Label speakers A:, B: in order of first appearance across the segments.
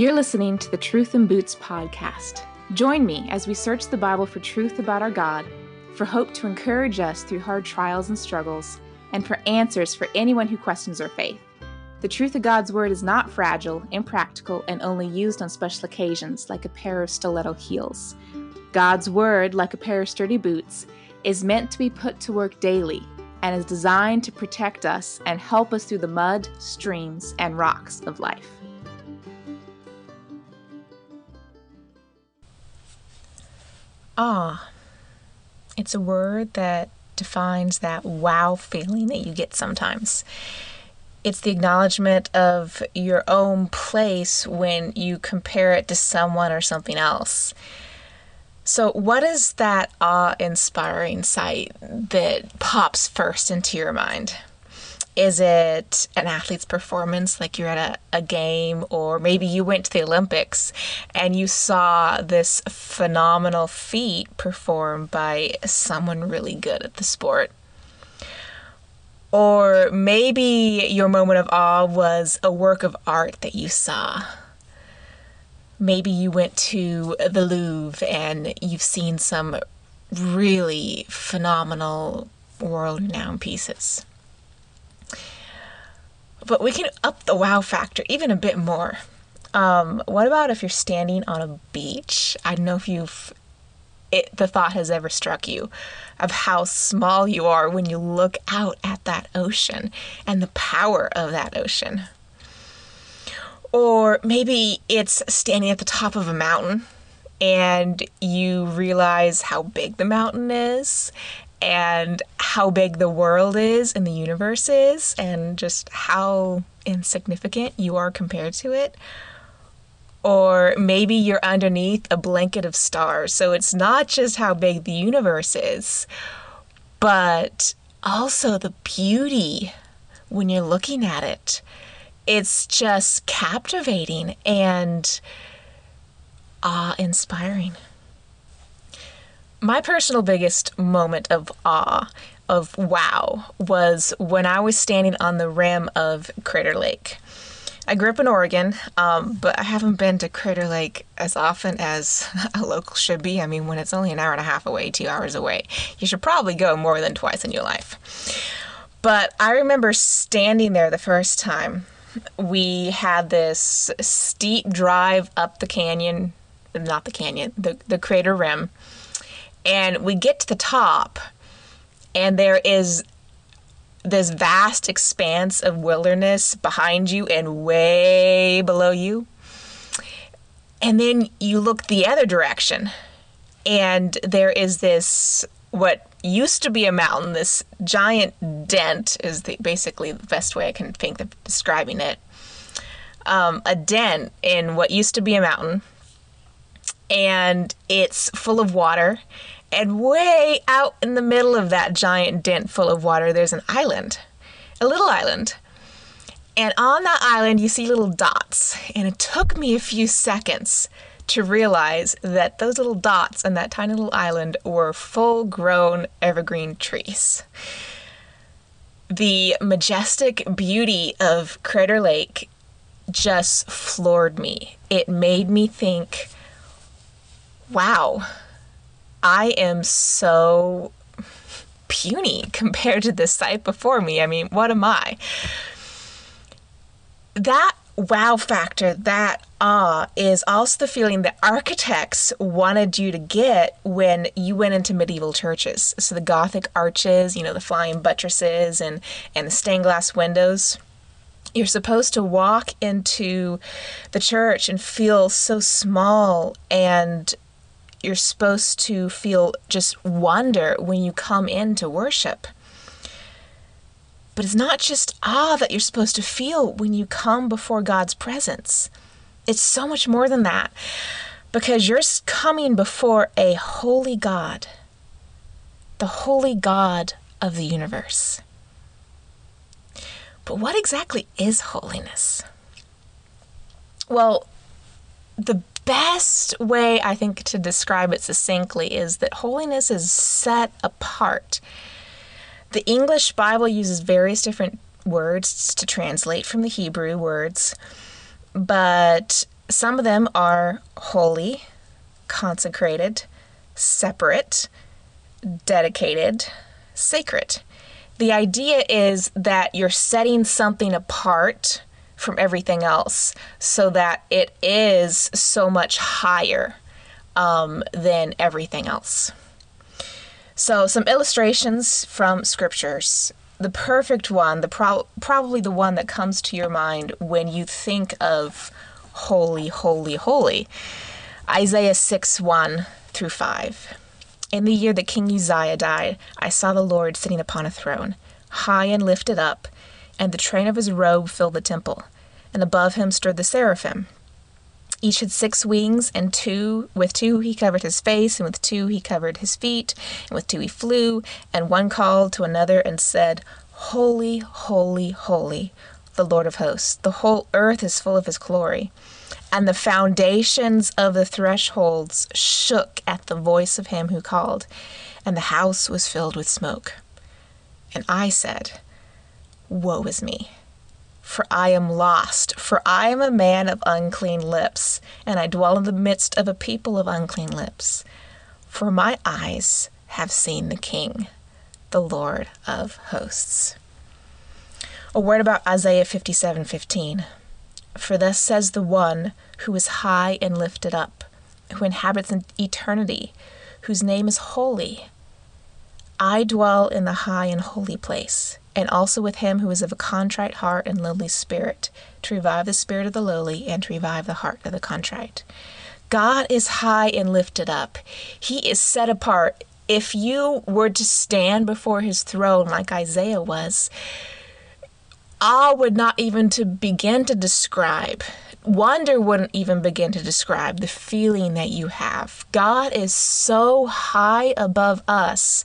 A: You're listening to the Truth in Boots podcast. Join me as we search the Bible for truth about our God, for hope to encourage us through hard trials and struggles, and for answers for anyone who questions our faith. The truth of God's Word is not fragile, impractical, and only used on special occasions like a pair of stiletto heels. God's Word, like a pair of sturdy boots, is meant to be put to work daily and is designed to protect us and help us through the mud, streams, and rocks of life.
B: Awe. It's a word that defines that wow feeling that you get sometimes. It's the acknowledgement of your own place when you compare it to someone or something else. So, what is that awe inspiring sight that pops first into your mind? Is it an athlete's performance, like you're at a, a game, or maybe you went to the Olympics and you saw this phenomenal feat performed by someone really good at the sport? Or maybe your moment of awe was a work of art that you saw. Maybe you went to the Louvre and you've seen some really phenomenal world renowned pieces. But we can up the wow factor even a bit more. Um, what about if you're standing on a beach? I don't know if you've it, the thought has ever struck you of how small you are when you look out at that ocean and the power of that ocean. Or maybe it's standing at the top of a mountain and you realize how big the mountain is and how big the world is and the universe is, and just how insignificant you are compared to it. Or maybe you're underneath a blanket of stars. So it's not just how big the universe is, but also the beauty when you're looking at it. It's just captivating and awe inspiring my personal biggest moment of awe, of wow, was when I was standing on the rim of Crater Lake. I grew up in Oregon, um, but I haven't been to Crater Lake as often as a local should be. I mean, when it's only an hour and a half away, two hours away, you should probably go more than twice in your life. But I remember standing there the first time. We had this steep drive up the canyon, not the canyon, the, the crater rim and we get to the top, and there is this vast expanse of wilderness behind you and way below you. And then you look the other direction, and there is this what used to be a mountain, this giant dent is the, basically the best way I can think of describing it. Um, a dent in what used to be a mountain and it's full of water. And way out in the middle of that giant dent full of water, there's an island, a little island. And on that island, you see little dots. And it took me a few seconds to realize that those little dots on that tiny little island were full grown evergreen trees. The majestic beauty of Crater Lake just floored me. It made me think wow, I am so puny compared to the sight before me. I mean, what am I? That wow factor, that awe, is also the feeling that architects wanted you to get when you went into medieval churches. So the Gothic arches, you know, the flying buttresses and, and the stained glass windows. You're supposed to walk into the church and feel so small and you're supposed to feel just wonder when you come in to worship. But it's not just awe that you're supposed to feel when you come before God's presence. It's so much more than that because you're coming before a holy God, the holy God of the universe. But what exactly is holiness? Well, the best way I think to describe it succinctly is that holiness is set apart. The English Bible uses various different words to translate from the Hebrew words, but some of them are holy, consecrated, separate, dedicated, sacred. The idea is that you're setting something apart from everything else so that it is so much higher um, than everything else. So, some illustrations from scriptures. The perfect one, the pro- probably the one that comes to your mind when you think of holy, holy, holy. Isaiah 6 1 through 5. In the year that King Uzziah died, I saw the Lord sitting upon a throne, high and lifted up, and the train of his robe filled the temple, and above him stood the seraphim. Each had six wings, and two with two he covered his face, and with two he covered his feet, and with two he flew, and one called to another and said, Holy, holy, holy, the Lord of hosts. The whole earth is full of his glory and the foundations of the thresholds shook at the voice of him who called, and the house was filled with smoke. And I said, Woe is me! For I am lost, for I am a man of unclean lips, and I dwell in the midst of a people of unclean lips. For my eyes have seen the King, the Lord of hosts. A word about Isaiah 57 15. For thus says the one who is high and lifted up, who inhabits eternity, whose name is holy. I dwell in the high and holy place, and also with him who is of a contrite heart and lowly spirit, to revive the spirit of the lowly and to revive the heart of the contrite. God is high and lifted up. He is set apart. If you were to stand before his throne like Isaiah was, awe would not even to begin to describe wonder wouldn't even begin to describe the feeling that you have god is so high above us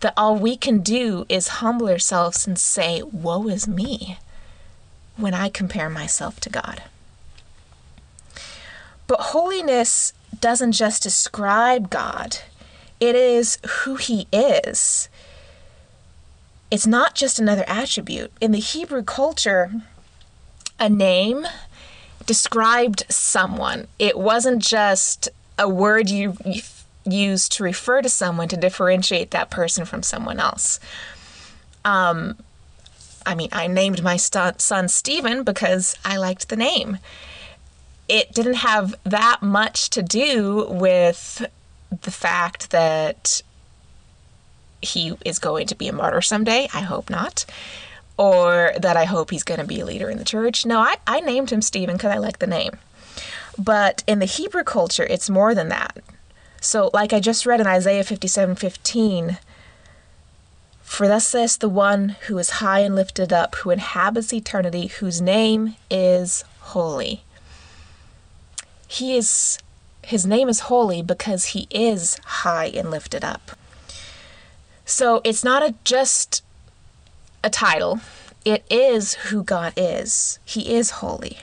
B: that all we can do is humble ourselves and say woe is me when i compare myself to god but holiness doesn't just describe god it is who he is it's not just another attribute. In the Hebrew culture, a name described someone. It wasn't just a word you, you used to refer to someone to differentiate that person from someone else. Um, I mean, I named my st- son Stephen because I liked the name. It didn't have that much to do with the fact that he is going to be a martyr someday. I hope not. Or that I hope he's going to be a leader in the church. No, I, I named him Stephen because I like the name. But in the Hebrew culture, it's more than that. So, like I just read in Isaiah 57 15, for thus says the one who is high and lifted up, who inhabits eternity, whose name is holy. He is his name is holy because he is high and lifted up. So it's not a, just a title, it is who God is. He is holy,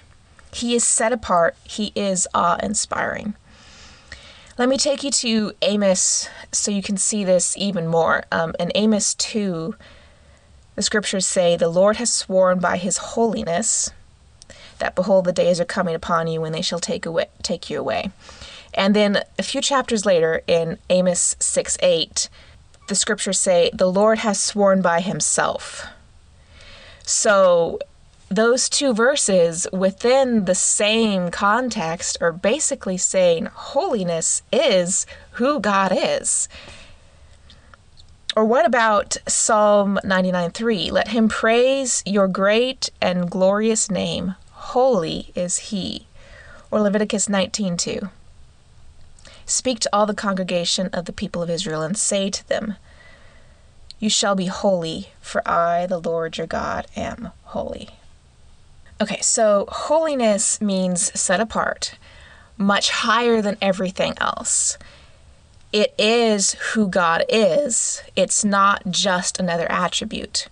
B: He is set apart, He is awe inspiring. Let me take you to Amos so you can see this even more. Um, in Amos 2, the scriptures say, The Lord has sworn by his holiness that behold, the days are coming upon you when they shall take away take you away. And then a few chapters later in Amos 6 8, the scriptures say, the Lord has sworn by himself. So those two verses within the same context are basically saying holiness is who God is. Or what about Psalm 99:3? Let him praise your great and glorious name. Holy is he. Or Leviticus 19:2. Speak to all the congregation of the people of Israel and say to them, You shall be holy, for I, the Lord your God, am holy. Okay, so holiness means set apart, much higher than everything else. It is who God is, it's not just another attribute.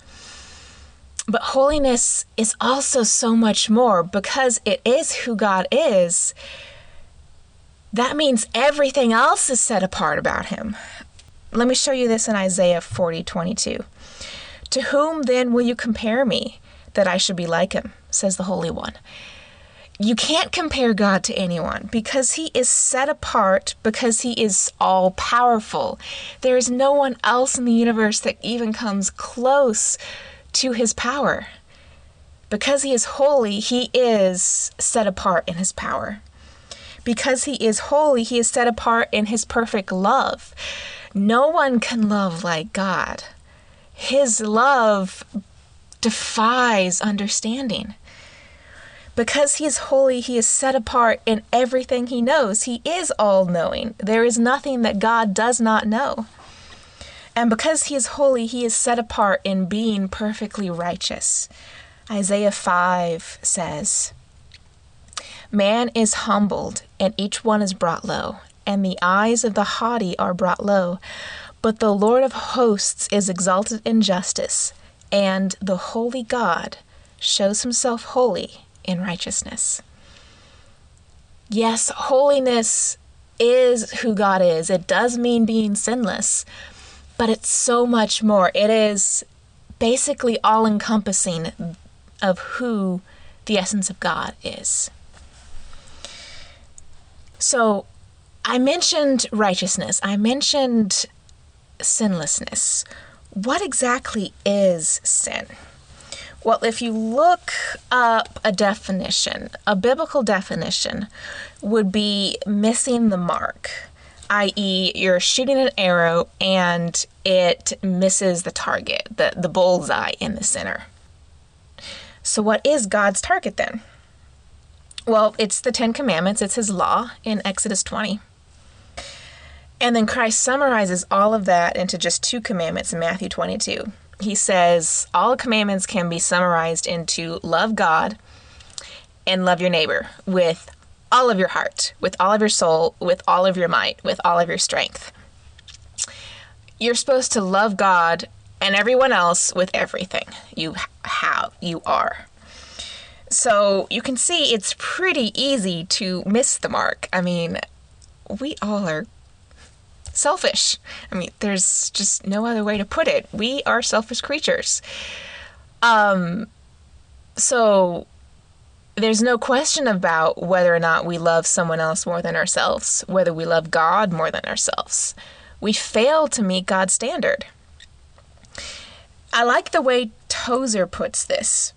B: But holiness is also so much more because it is who God is that means everything else is set apart about him. Let me show you this in Isaiah 40 22. To whom then will you compare me that I should be like him? says the Holy One. you can't compare God to anyone because he is set apart, because he is all powerful. There is no one else in the universe that even comes close to his power. Because he is holy, he is set apart in his power. Because he is holy, he is set apart in his perfect love. No one can love like God. His love defies understanding. Because he is holy, he is set apart in everything he knows. He is all knowing. There is nothing that God does not know. And because he is holy, he is set apart in being perfectly righteous. Isaiah 5 says, Man is humbled, and each one is brought low, and the eyes of the haughty are brought low. But the Lord of hosts is exalted in justice, and the holy God shows himself holy in righteousness. Yes, holiness is who God is. It does mean being sinless, but it's so much more. It is basically all encompassing of who the essence of God is. So, I mentioned righteousness, I mentioned sinlessness. What exactly is sin? Well, if you look up a definition, a biblical definition would be missing the mark, i.e., you're shooting an arrow and it misses the target, the, the bullseye in the center. So, what is God's target then? Well, it's the Ten Commandments, it's His law in Exodus 20. And then Christ summarizes all of that into just two commandments in Matthew 22 he says all commandments can be summarized into love God and love your neighbor with all of your heart, with all of your soul, with all of your might, with all of your strength. You're supposed to love God and everyone else with everything you have, you are. So you can see it's pretty easy to miss the mark. I mean, we all are selfish. I mean, there's just no other way to put it. We are selfish creatures. Um, so there's no question about whether or not we love someone else more than ourselves, whether we love God more than ourselves. We fail to meet God's standard. I like the way Tozer puts this.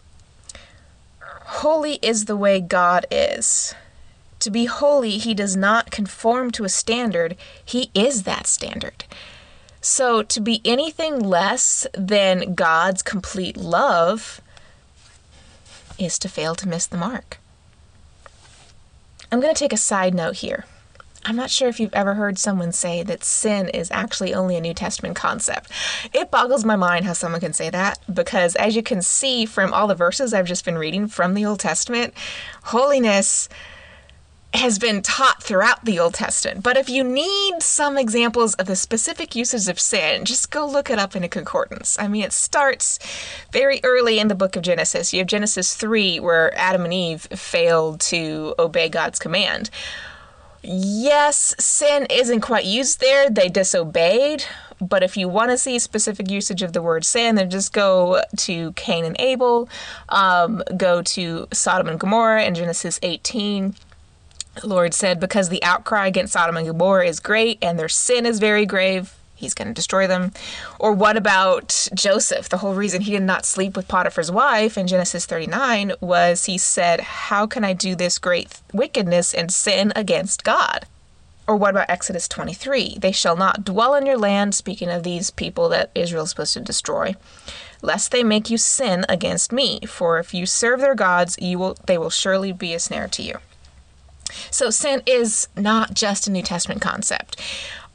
B: Holy is the way God is. To be holy, he does not conform to a standard, he is that standard. So to be anything less than God's complete love is to fail to miss the mark. I'm going to take a side note here. I'm not sure if you've ever heard someone say that sin is actually only a New Testament concept. It boggles my mind how someone can say that because, as you can see from all the verses I've just been reading from the Old Testament, holiness has been taught throughout the Old Testament. But if you need some examples of the specific uses of sin, just go look it up in a concordance. I mean, it starts very early in the book of Genesis. You have Genesis 3, where Adam and Eve failed to obey God's command. Yes, sin isn't quite used there, they disobeyed. But if you want to see specific usage of the word sin, then just go to Cain and Abel, um, go to Sodom and Gomorrah in Genesis 18 the Lord said, Because the outcry against Sodom and Gomorrah is great and their sin is very grave, he's going to destroy them. Or what about Joseph? The whole reason he did not sleep with Potiphar's wife in Genesis 39 was he said, How can I do this great wickedness and sin against God? Or what about Exodus 23? They shall not dwell in your land, speaking of these people that Israel is supposed to destroy, lest they make you sin against me. For if you serve their gods, you will they will surely be a snare to you. So sin is not just a New Testament concept.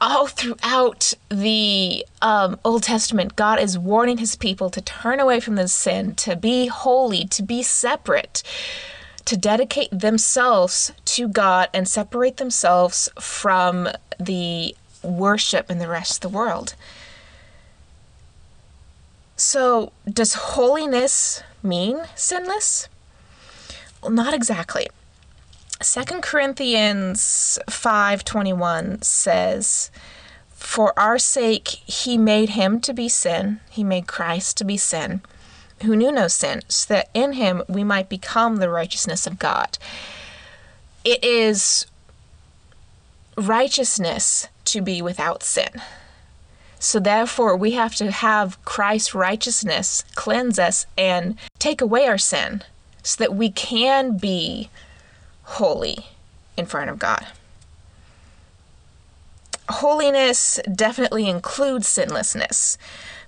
B: All throughout the um, Old Testament, God is warning his people to turn away from this sin, to be holy, to be separate, to dedicate themselves to God and separate themselves from the worship in the rest of the world. So, does holiness mean sinless? Well, not exactly. Second Corinthians 5:21 says, "For our sake he made him to be sin, he made Christ to be sin, who knew no sin, so that in him we might become the righteousness of God." it is righteousness to be without sin. So therefore, we have to have Christ's righteousness cleanse us and take away our sin so that we can be holy in front of God. Holiness definitely includes sinlessness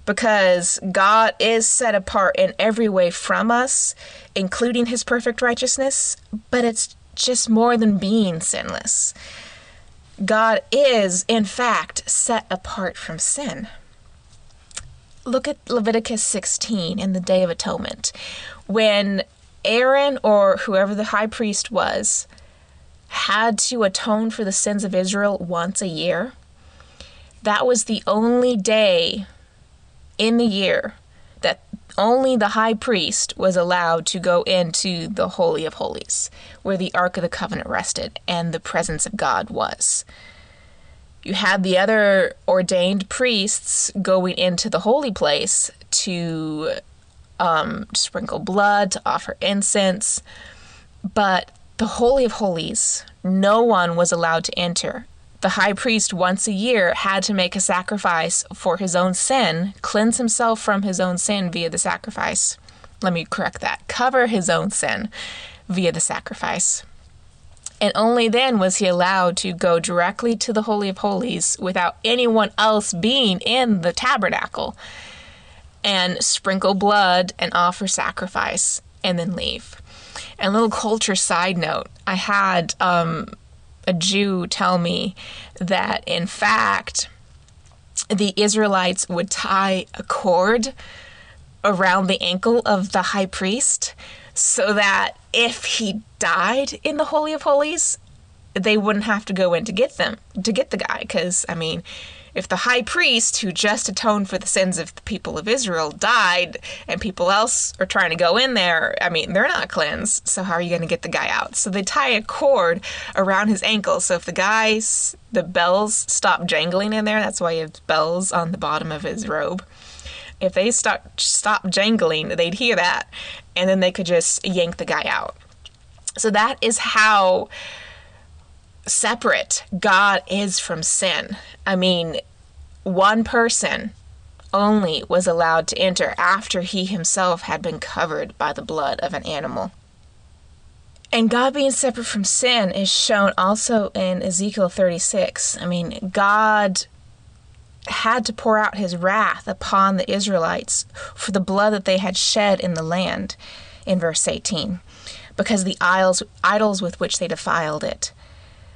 B: because God is set apart in every way from us, including his perfect righteousness, but it's just more than being sinless. God is, in fact, set apart from sin. Look at Leviticus 16 in the Day of Atonement. When Aaron or whoever the high priest was had to atone for the sins of Israel once a year, that was the only day in the year that only the high priest was allowed to go into the Holy of Holies, where the Ark of the Covenant rested and the presence of God was. You had the other ordained priests going into the holy place to um, sprinkle blood, to offer incense, but the Holy of Holies, no one was allowed to enter the high priest once a year had to make a sacrifice for his own sin, cleanse himself from his own sin via the sacrifice. Let me correct that cover his own sin via the sacrifice. And only then was he allowed to go directly to the Holy of Holies without anyone else being in the tabernacle and sprinkle blood and offer sacrifice and then leave. And little culture side note I had um, a Jew tell me that, in fact, the Israelites would tie a cord around the ankle of the high priest so that if he died in the Holy of Holies, they wouldn't have to go in to get them, to get the guy. Because, I mean, if the high priest who just atoned for the sins of the people of Israel died and people else are trying to go in there, I mean, they're not cleansed. So how are you going to get the guy out? So they tie a cord around his ankle. So if the guy's, the bells stop jangling in there, that's why he has bells on the bottom of his robe. If they stop, stop jangling, they'd hear that and then they could just yank the guy out. So that is how separate God is from sin. I mean, one person only was allowed to enter after he himself had been covered by the blood of an animal. And God being separate from sin is shown also in Ezekiel 36. I mean, God had to pour out his wrath upon the Israelites for the blood that they had shed in the land in verse 18 because the idols, idols with which they defiled it.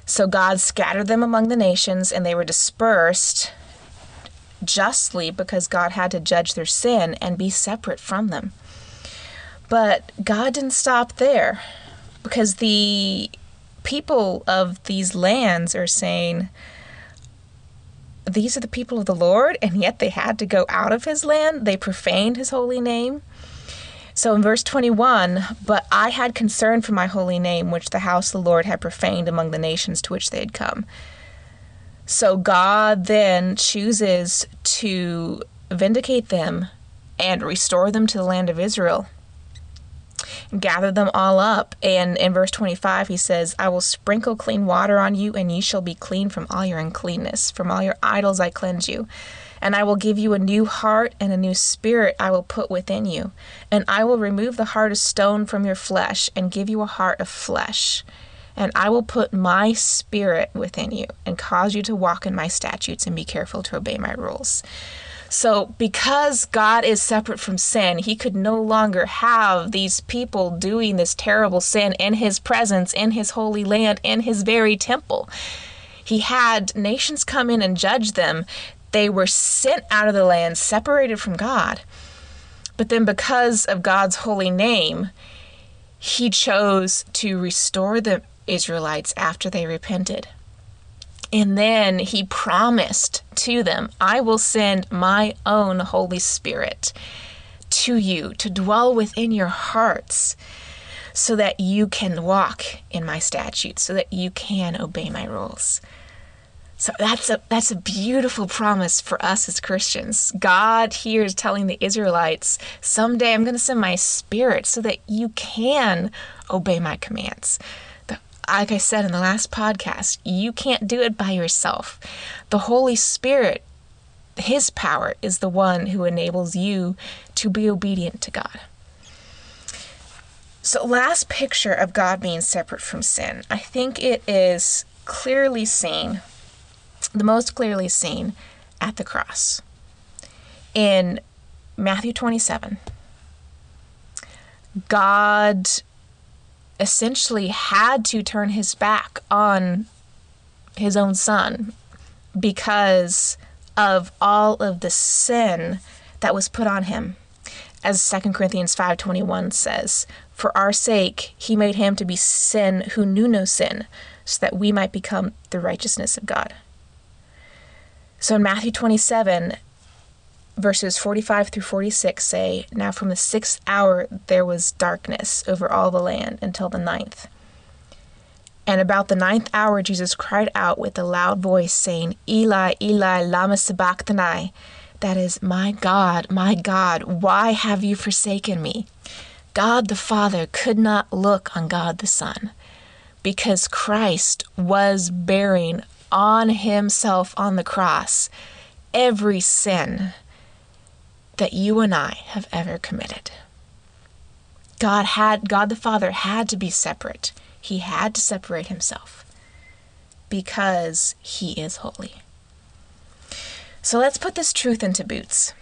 B: So God scattered them among the nations, and they were dispersed justly because God had to judge their sin and be separate from them. But God didn't stop there because the people of these lands are saying, These are the people of the Lord, and yet they had to go out of his land. They profaned his holy name. So in verse 21, but I had concern for my holy name, which the house of the Lord had profaned among the nations to which they had come. So God then chooses to vindicate them and restore them to the land of Israel. Gather them all up. And in verse 25, he says, I will sprinkle clean water on you, and ye shall be clean from all your uncleanness. From all your idols I cleanse you. And I will give you a new heart, and a new spirit I will put within you. And I will remove the heart of stone from your flesh, and give you a heart of flesh. And I will put my spirit within you, and cause you to walk in my statutes, and be careful to obey my rules. So, because God is separate from sin, he could no longer have these people doing this terrible sin in his presence, in his holy land, in his very temple. He had nations come in and judge them they were sent out of the land, separated from God. But then, because of God's holy name, he chose to restore the Israelites after they repented. And then he promised to them, I will send my own Holy Spirit to you to dwell within your hearts so that you can walk in my statutes, so that you can obey my rules. So that's a that's a beautiful promise for us as Christians. God here is telling the Israelites, someday I'm going to send my spirit so that you can obey my commands. like I said in the last podcast, you can't do it by yourself. The Holy Spirit, His power, is the one who enables you to be obedient to God. So, last picture of God being separate from sin. I think it is clearly seen, the most clearly seen at the cross. In Matthew 27, God essentially had to turn his back on his own son because of all of the sin that was put on him as 2 Corinthians 5:21 says for our sake he made him to be sin who knew no sin so that we might become the righteousness of God so in Matthew 27 verses 45 through 46 say, Now from the sixth hour there was darkness over all the land until the ninth. And about the ninth hour Jesus cried out with a loud voice, saying, Eli, Eli, lama sabachthani. That is, My God, my God, why have you forsaken me? God the Father could not look on God the Son because Christ was bearing on himself on the cross every sin that you and I have ever committed. God had God the Father had to be separate. He had to separate himself because he is holy. So let's put this truth into boots.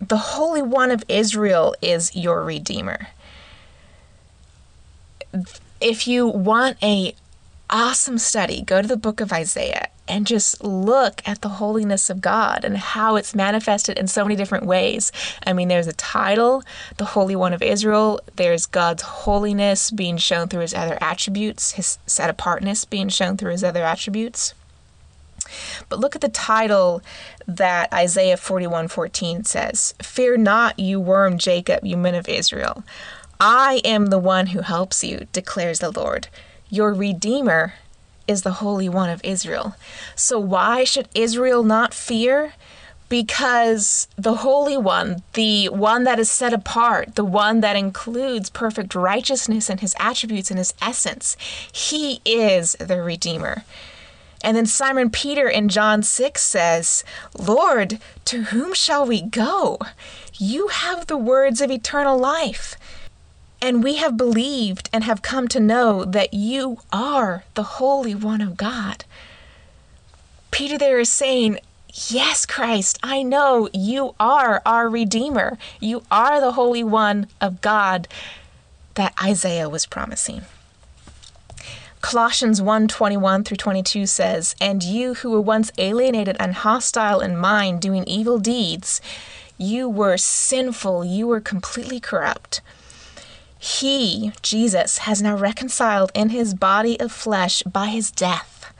B: The Holy One of Israel is your Redeemer. If you want a awesome study, go to the book of Isaiah and just look at the holiness of God and how it's manifested in so many different ways. I mean, there's a title, the Holy One of Israel. There's God's holiness being shown through his other attributes, his set apartness being shown through his other attributes. But look at the title that Isaiah 41:14 says, "Fear not, you worm Jacob, you men of Israel. I am the one who helps you," declares the Lord. Your redeemer is the Holy One of Israel. So why should Israel not fear? Because the Holy One, the one that is set apart, the one that includes perfect righteousness and his attributes and his essence, he is the Redeemer. And then Simon Peter in John 6 says, Lord, to whom shall we go? You have the words of eternal life. And we have believed and have come to know that you are the Holy One of God. Peter there is saying, Yes, Christ, I know you are our Redeemer. You are the Holy One of God that Isaiah was promising. Colossians 1 21 through 22 says, And you who were once alienated and hostile in mind, doing evil deeds, you were sinful, you were completely corrupt. He, Jesus, has now reconciled in his body of flesh by his death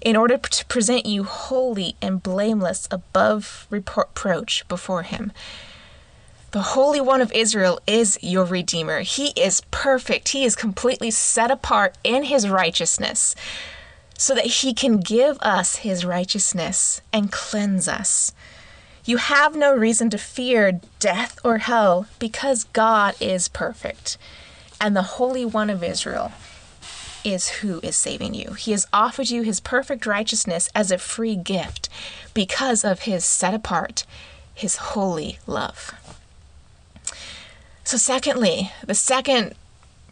B: in order to present you holy and blameless above reproach before him. The Holy One of Israel is your Redeemer. He is perfect. He is completely set apart in his righteousness so that he can give us his righteousness and cleanse us. You have no reason to fear death or hell because God is perfect. And the Holy One of Israel is who is saving you. He has offered you his perfect righteousness as a free gift because of his set apart, his holy love. So, secondly, the second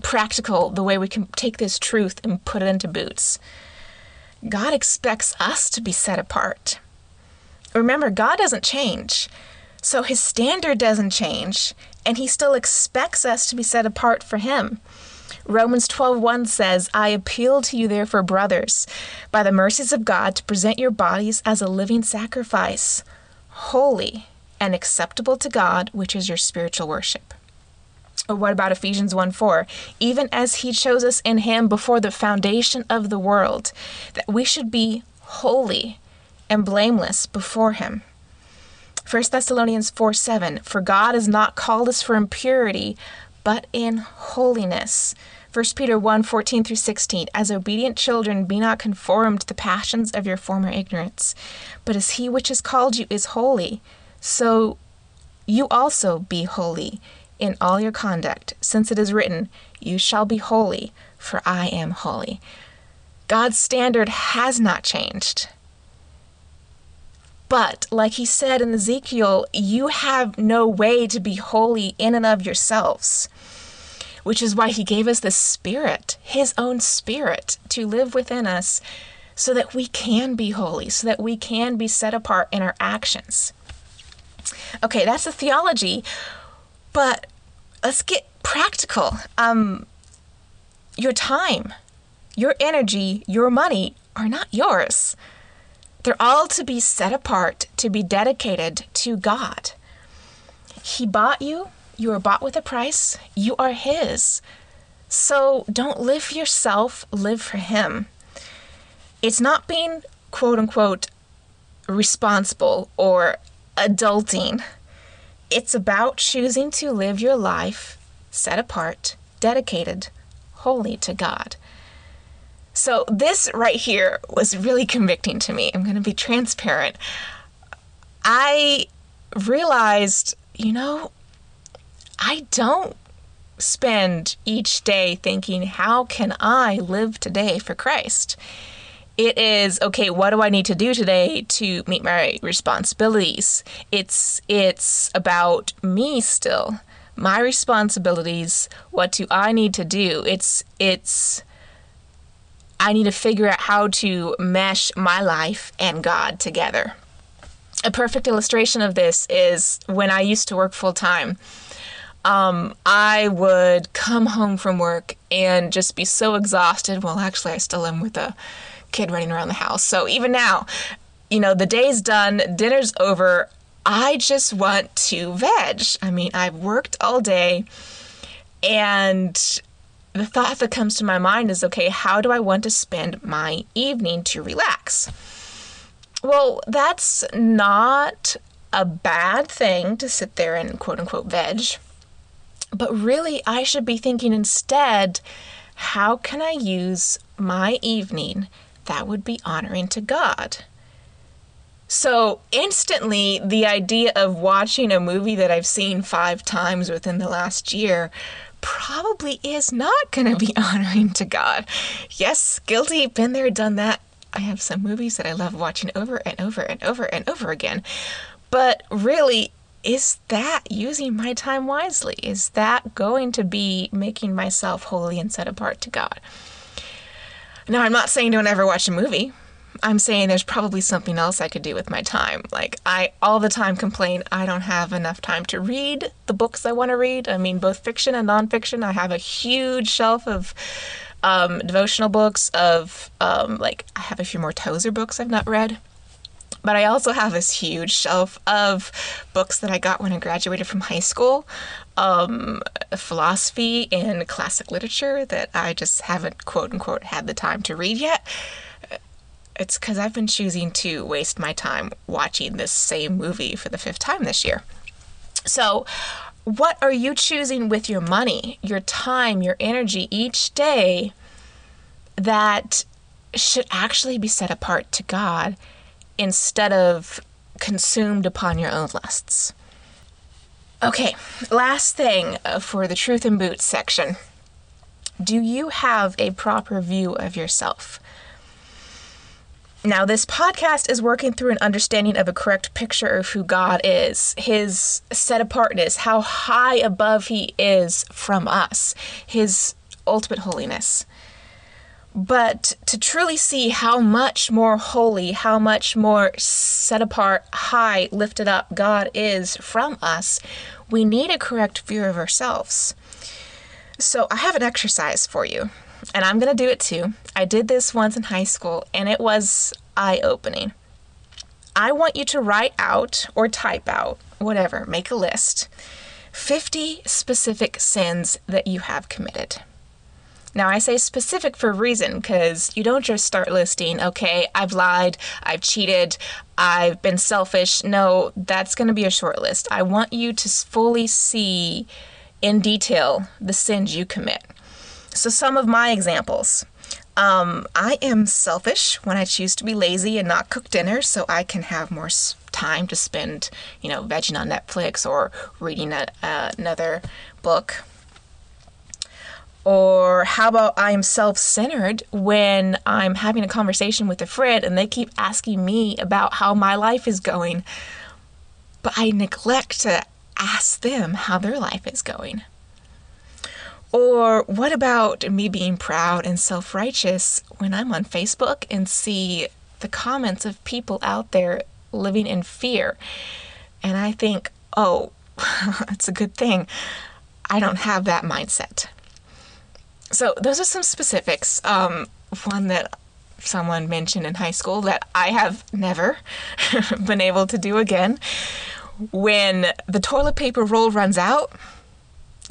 B: practical, the way we can take this truth and put it into boots, God expects us to be set apart. Remember, God doesn't change. So his standard doesn't change, and he still expects us to be set apart for him. Romans 12:1 says, "I appeal to you therefore, brothers, by the mercies of God, to present your bodies as a living sacrifice, holy and acceptable to God, which is your spiritual worship." Or what about Ephesians 1 4? Even as he chose us in him before the foundation of the world, that we should be holy and blameless before him. 1 Thessalonians 4 7 For God has not called us for impurity, but in holiness. 1 Peter 1 14 through 16 As obedient children, be not conformed to the passions of your former ignorance, but as he which has called you is holy, so you also be holy in all your conduct, since it is written, You shall be holy, for I am holy. God's standard has not changed. But, like he said in Ezekiel, you have no way to be holy in and of yourselves, which is why he gave us the Spirit, his own Spirit, to live within us so that we can be holy, so that we can be set apart in our actions. Okay, that's the theology, but let's get practical. Um, your time, your energy, your money are not yours. They're all to be set apart, to be dedicated to God. He bought you, you were bought with a price, you are His. So don't live for yourself, live for Him. It's not being quote unquote responsible or adulting. It's about choosing to live your life set apart, dedicated, holy to God. So, this right here was really convicting to me. I'm going to be transparent. I realized, you know, I don't spend each day thinking, how can I live today for Christ? It is okay, what do I need to do today to meet my responsibilities? It's it's about me still. My responsibilities, what do I need to do? It's it's I need to figure out how to mesh my life and God together. A perfect illustration of this is when I used to work full time. Um, I would come home from work and just be so exhausted. Well, actually, I still am with a kid running around the house. So even now, you know, the day's done, dinner's over. I just want to veg. I mean, I've worked all day and the thought that comes to my mind is okay, how do I want to spend my evening to relax? Well, that's not a bad thing to sit there and quote unquote veg. But really, I should be thinking instead, how can I use my evening that would be honoring to God? So, instantly, the idea of watching a movie that I've seen five times within the last year probably is not going to be honoring to God. Yes, guilty, been there, done that. I have some movies that I love watching over and over and over and over again. But really, is that using my time wisely? Is that going to be making myself holy and set apart to God? Now, I'm not saying don't ever watch a movie. I'm saying there's probably something else I could do with my time. Like, I all the time complain I don't have enough time to read the books I want to read. I mean, both fiction and nonfiction. I have a huge shelf of um, devotional books, of um, like, I have a few more Tozer books I've not read. But I also have this huge shelf of books that I got when I graduated from high school um, philosophy and classic literature that I just haven't, quote unquote, had the time to read yet it's because I've been choosing to waste my time watching this same movie for the fifth time this year. So, what are you choosing with your money, your time, your energy each day that should actually be set apart to God instead of consumed upon your own lusts? Okay, last thing uh, for the truth and boots section. Do you have a proper view of yourself? Now, this podcast is working through an understanding of a correct picture of who God is, his set apartness, how high above he is from us, his ultimate holiness. But to truly see how much more holy, how much more set apart, high, lifted up God is from us, we need a correct view of ourselves. So, I have an exercise for you and I'm going to do it too. I did this once in high school and it was eye opening. I want you to write out or type out, whatever, make a list, 50 specific sins that you have committed. Now, I say specific for a reason because you don't just start listing, okay, I've lied, I've cheated, I've been selfish. No, that's going to be a short list. I want you to fully see in detail the sins you commit. So, some of my examples. Um, I am selfish when I choose to be lazy and not cook dinner so I can have more time to spend, you know, vegging on Netflix or reading a, uh, another book. Or how about I'm self centered when I'm having a conversation with a friend and they keep asking me about how my life is going, but I neglect to ask them how their life is going? Or what about me being proud and self righteous when I'm on Facebook and see the comments of people out there living in fear? And I think, oh, that's a good thing. I don't have that mindset. So, those are some specifics. Um, one that someone mentioned in high school that I have never been able to do again. When the toilet paper roll runs out,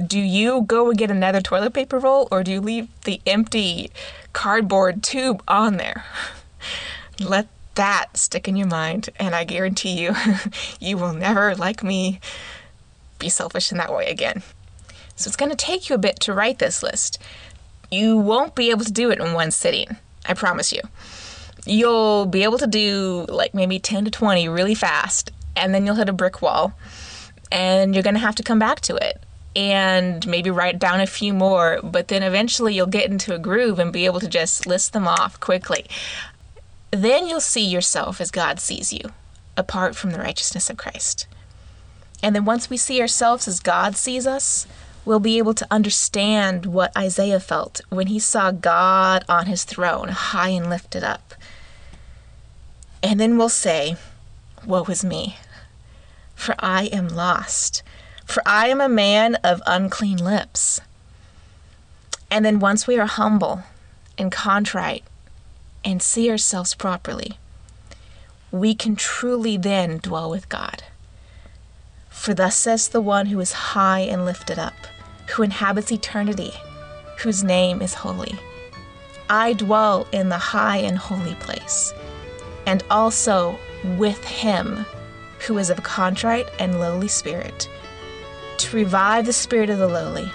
B: do you go and get another toilet paper roll or do you leave the empty cardboard tube on there? Let that stick in your mind, and I guarantee you, you will never, like me, be selfish in that way again. So it's going to take you a bit to write this list. You won't be able to do it in one sitting. I promise you. You'll be able to do like maybe 10 to 20 really fast, and then you'll hit a brick wall, and you're going to have to come back to it and maybe write down a few more, but then eventually you'll get into a groove and be able to just list them off quickly. Then you'll see yourself as God sees you, apart from the righteousness of Christ. And then once we see ourselves as God sees us, we'll be able to understand what Isaiah felt when he saw God on his throne, high and lifted up. And then we'll say, Woe is me, for I am lost, for I am a man of unclean lips. And then once we are humble and contrite and see ourselves properly, we can truly then dwell with God. For thus says the one who is high and lifted up who inhabits eternity, whose name is holy. I dwell in the high and holy place, and also with him who is of contrite and lowly spirit, to revive the spirit of the lowly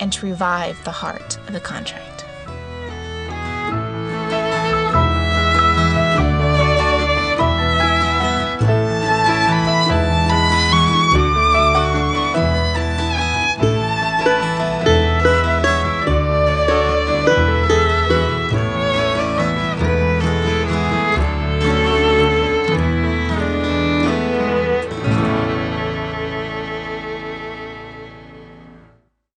B: and to revive the heart of the contrite.